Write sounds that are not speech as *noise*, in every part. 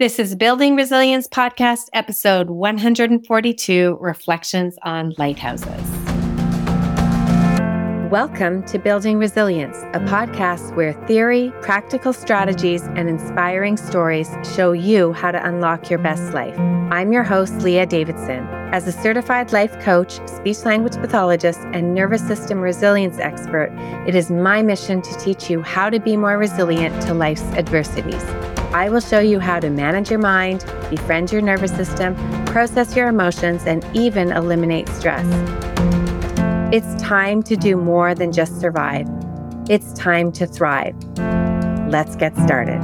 This is Building Resilience Podcast, episode 142 Reflections on Lighthouses. Welcome to Building Resilience, a podcast where theory, practical strategies, and inspiring stories show you how to unlock your best life. I'm your host, Leah Davidson. As a certified life coach, speech language pathologist, and nervous system resilience expert, it is my mission to teach you how to be more resilient to life's adversities. I will show you how to manage your mind, befriend your nervous system, process your emotions, and even eliminate stress. It's time to do more than just survive. It's time to thrive. Let's get started.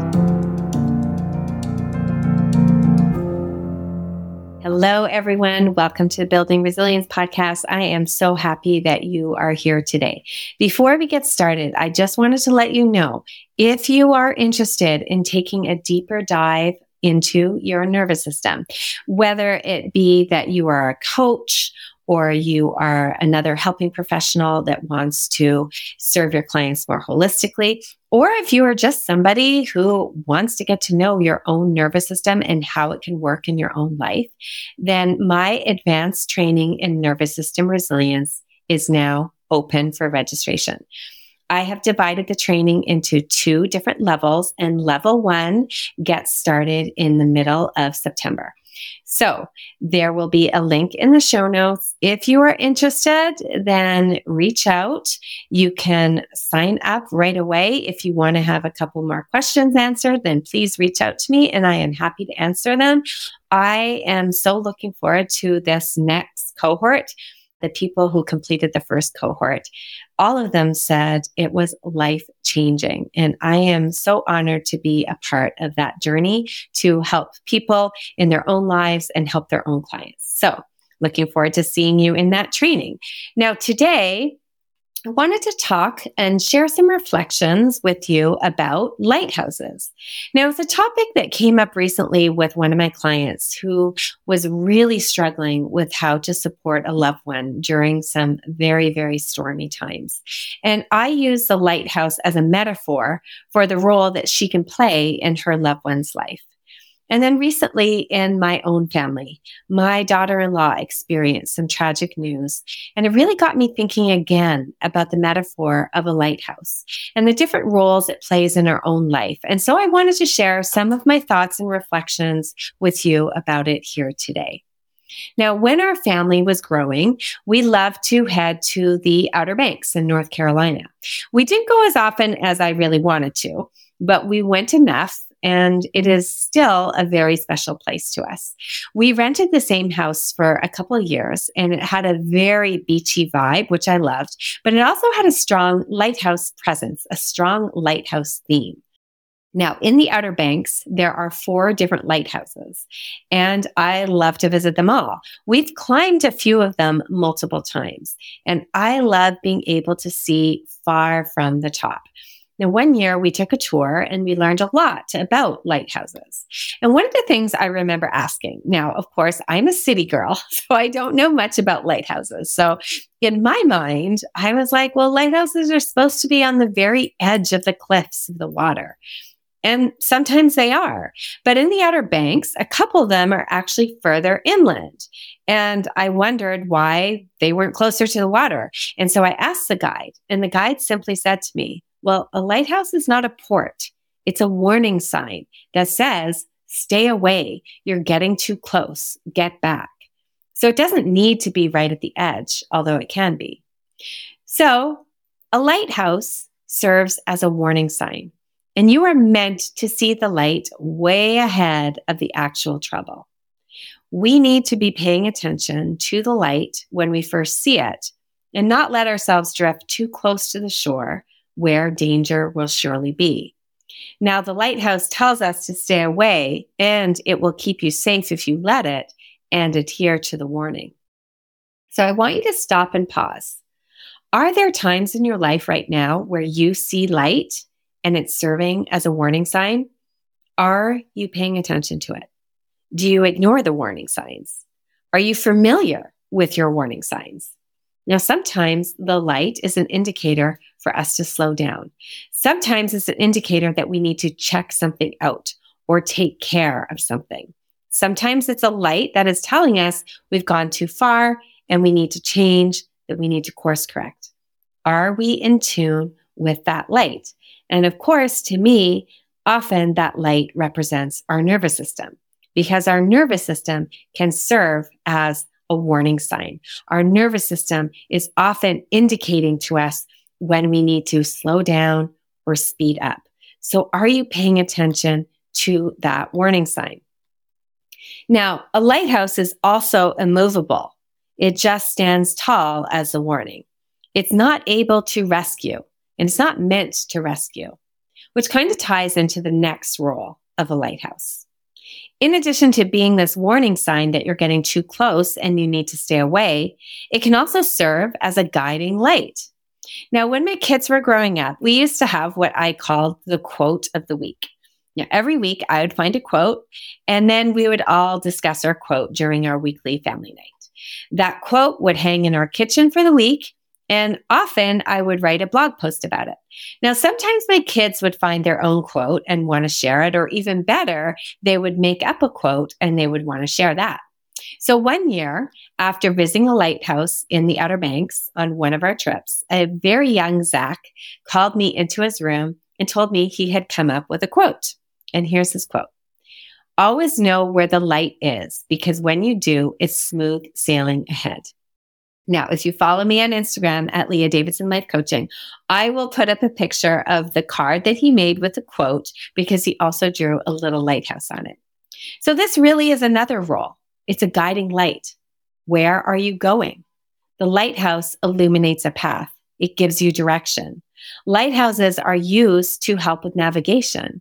Hello, everyone. Welcome to the Building Resilience Podcast. I am so happy that you are here today. Before we get started, I just wanted to let you know if you are interested in taking a deeper dive into your nervous system, whether it be that you are a coach or you are another helping professional that wants to serve your clients more holistically, or if you are just somebody who wants to get to know your own nervous system and how it can work in your own life, then my advanced training in nervous system resilience is now open for registration. I have divided the training into two different levels, and level one gets started in the middle of September. So there will be a link in the show notes. If you are interested, then reach out. You can sign up right away. If you want to have a couple more questions answered, then please reach out to me and I am happy to answer them. I am so looking forward to this next cohort the people who completed the first cohort, all of them said it was life changing. And I am so honored to be a part of that journey to help people in their own lives and help their own clients. So looking forward to seeing you in that training. Now, today, I wanted to talk and share some reflections with you about lighthouses. Now, it's a topic that came up recently with one of my clients who was really struggling with how to support a loved one during some very, very stormy times. And I use the lighthouse as a metaphor for the role that she can play in her loved one's life. And then recently in my own family, my daughter in law experienced some tragic news. And it really got me thinking again about the metaphor of a lighthouse and the different roles it plays in our own life. And so I wanted to share some of my thoughts and reflections with you about it here today. Now, when our family was growing, we loved to head to the Outer Banks in North Carolina. We didn't go as often as I really wanted to, but we went enough and it is still a very special place to us. We rented the same house for a couple of years and it had a very beachy vibe, which I loved, but it also had a strong lighthouse presence, a strong lighthouse theme. Now, in the Outer Banks, there are four different lighthouses, and I love to visit them all. We've climbed a few of them multiple times, and I love being able to see far from the top. Now, one year we took a tour and we learned a lot about lighthouses. And one of the things I remember asking now, of course, I'm a city girl, *laughs* so I don't know much about lighthouses. So in my mind, I was like, well, lighthouses are supposed to be on the very edge of the cliffs of the water. And sometimes they are. But in the Outer Banks, a couple of them are actually further inland. And I wondered why they weren't closer to the water. And so I asked the guide, and the guide simply said to me, well, a lighthouse is not a port. It's a warning sign that says, stay away. You're getting too close. Get back. So it doesn't need to be right at the edge, although it can be. So a lighthouse serves as a warning sign, and you are meant to see the light way ahead of the actual trouble. We need to be paying attention to the light when we first see it and not let ourselves drift too close to the shore where danger will surely be. Now, the lighthouse tells us to stay away and it will keep you safe if you let it and adhere to the warning. So I want you to stop and pause. Are there times in your life right now where you see light and it's serving as a warning sign? Are you paying attention to it? Do you ignore the warning signs? Are you familiar with your warning signs? Now, sometimes the light is an indicator for us to slow down. Sometimes it's an indicator that we need to check something out or take care of something. Sometimes it's a light that is telling us we've gone too far and we need to change, that we need to course correct. Are we in tune with that light? And of course, to me, often that light represents our nervous system because our nervous system can serve as a warning sign. Our nervous system is often indicating to us when we need to slow down or speed up. So are you paying attention to that warning sign? Now, a lighthouse is also immovable. It just stands tall as a warning. It's not able to rescue and it's not meant to rescue, which kind of ties into the next role of a lighthouse. In addition to being this warning sign that you're getting too close and you need to stay away, it can also serve as a guiding light. Now, when my kids were growing up, we used to have what I called the quote of the week. Now, every week I would find a quote and then we would all discuss our quote during our weekly family night. That quote would hang in our kitchen for the week and often I would write a blog post about it. Now, sometimes my kids would find their own quote and want to share it, or even better, they would make up a quote and they would want to share that. So one year, after visiting a lighthouse in the Outer Banks on one of our trips, a very young Zach called me into his room and told me he had come up with a quote. And here's his quote. Always know where the light is because when you do, it's smooth sailing ahead. Now, if you follow me on Instagram at Leah Davidson Life Coaching, I will put up a picture of the card that he made with the quote because he also drew a little lighthouse on it. So this really is another role. It's a guiding light. Where are you going? The lighthouse illuminates a path. It gives you direction. Lighthouses are used to help with navigation.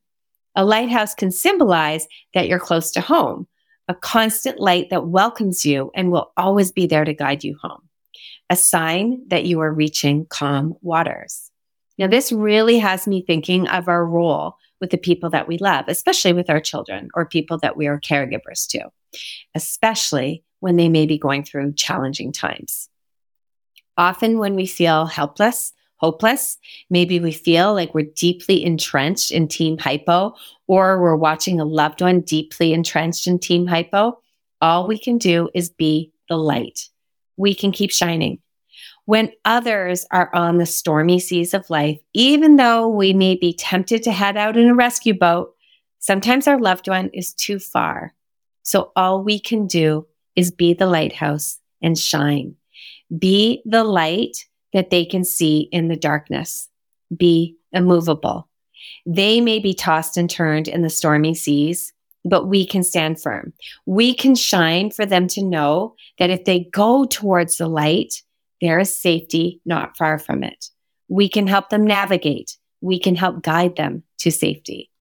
A lighthouse can symbolize that you're close to home, a constant light that welcomes you and will always be there to guide you home a sign that you are reaching calm waters. Now, this really has me thinking of our role with the people that we love, especially with our children or people that we are caregivers to, especially when they may be going through challenging times. Often, when we feel helpless, hopeless, maybe we feel like we're deeply entrenched in team hypo, or we're watching a loved one deeply entrenched in team hypo, all we can do is be the light we can keep shining. When others are on the stormy seas of life, even though we may be tempted to head out in a rescue boat, sometimes our loved one is too far. So all we can do is be the lighthouse and shine. Be the light that they can see in the darkness. Be immovable. They may be tossed and turned in the stormy seas, but we can stand firm. We can shine for them to know that if they go towards the light, there is safety not far from it. We can help them navigate. We can help guide them to safety.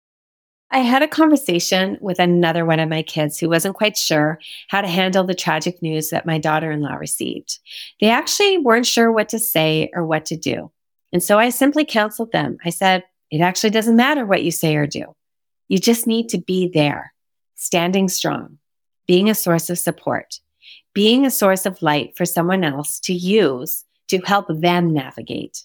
I had a conversation with another one of my kids who wasn't quite sure how to handle the tragic news that my daughter in law received. They actually weren't sure what to say or what to do. And so I simply counseled them. I said, it actually doesn't matter what you say or do. You just need to be there, standing strong, being a source of support, being a source of light for someone else to use to help them navigate.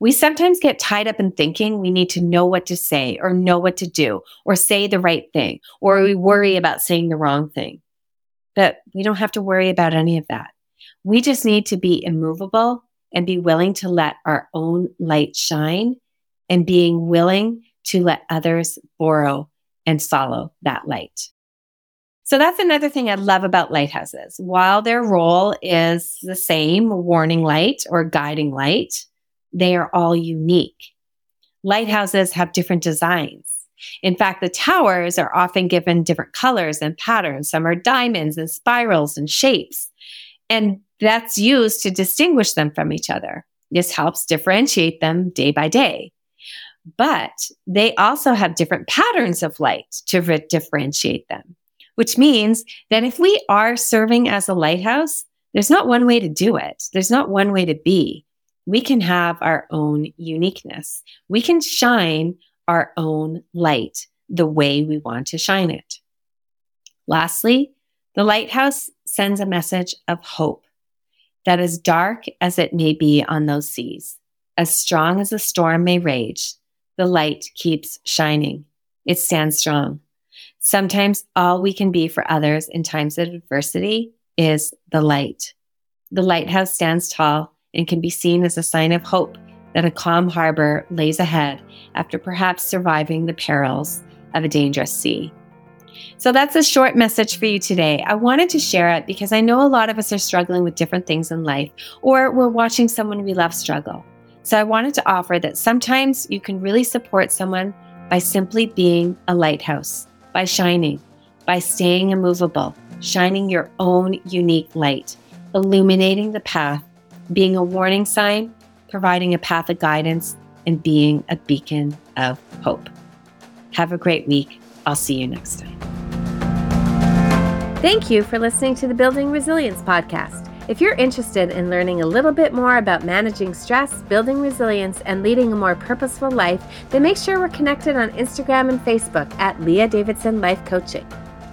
We sometimes get tied up in thinking we need to know what to say or know what to do or say the right thing, or we worry about saying the wrong thing. But we don't have to worry about any of that. We just need to be immovable and be willing to let our own light shine and being willing to let others borrow and follow that light. So that's another thing I love about lighthouses. While their role is the same, warning light or guiding light, they are all unique. Lighthouses have different designs. In fact, the towers are often given different colors and patterns. Some are diamonds and spirals and shapes. And that's used to distinguish them from each other. This helps differentiate them day by day but they also have different patterns of light to re- differentiate them, which means that if we are serving as a lighthouse, there's not one way to do it. There's not one way to be. We can have our own uniqueness. We can shine our own light the way we want to shine it. Lastly, the lighthouse sends a message of hope that as dark as it may be on those seas, as strong as the storm may rage, the light keeps shining. It stands strong. Sometimes all we can be for others in times of adversity is the light. The lighthouse stands tall and can be seen as a sign of hope that a calm harbor lays ahead after perhaps surviving the perils of a dangerous sea. So that's a short message for you today. I wanted to share it because I know a lot of us are struggling with different things in life, or we're watching someone we love struggle. So I wanted to offer that sometimes you can really support someone by simply being a lighthouse, by shining, by staying immovable, shining your own unique light, illuminating the path, being a warning sign, providing a path of guidance, and being a beacon of hope. Have a great week. I'll see you next time. Thank you for listening to the Building Resilience podcast. If you're interested in learning a little bit more about managing stress, building resilience, and leading a more purposeful life, then make sure we're connected on Instagram and Facebook at Leah Davidson Life Coaching.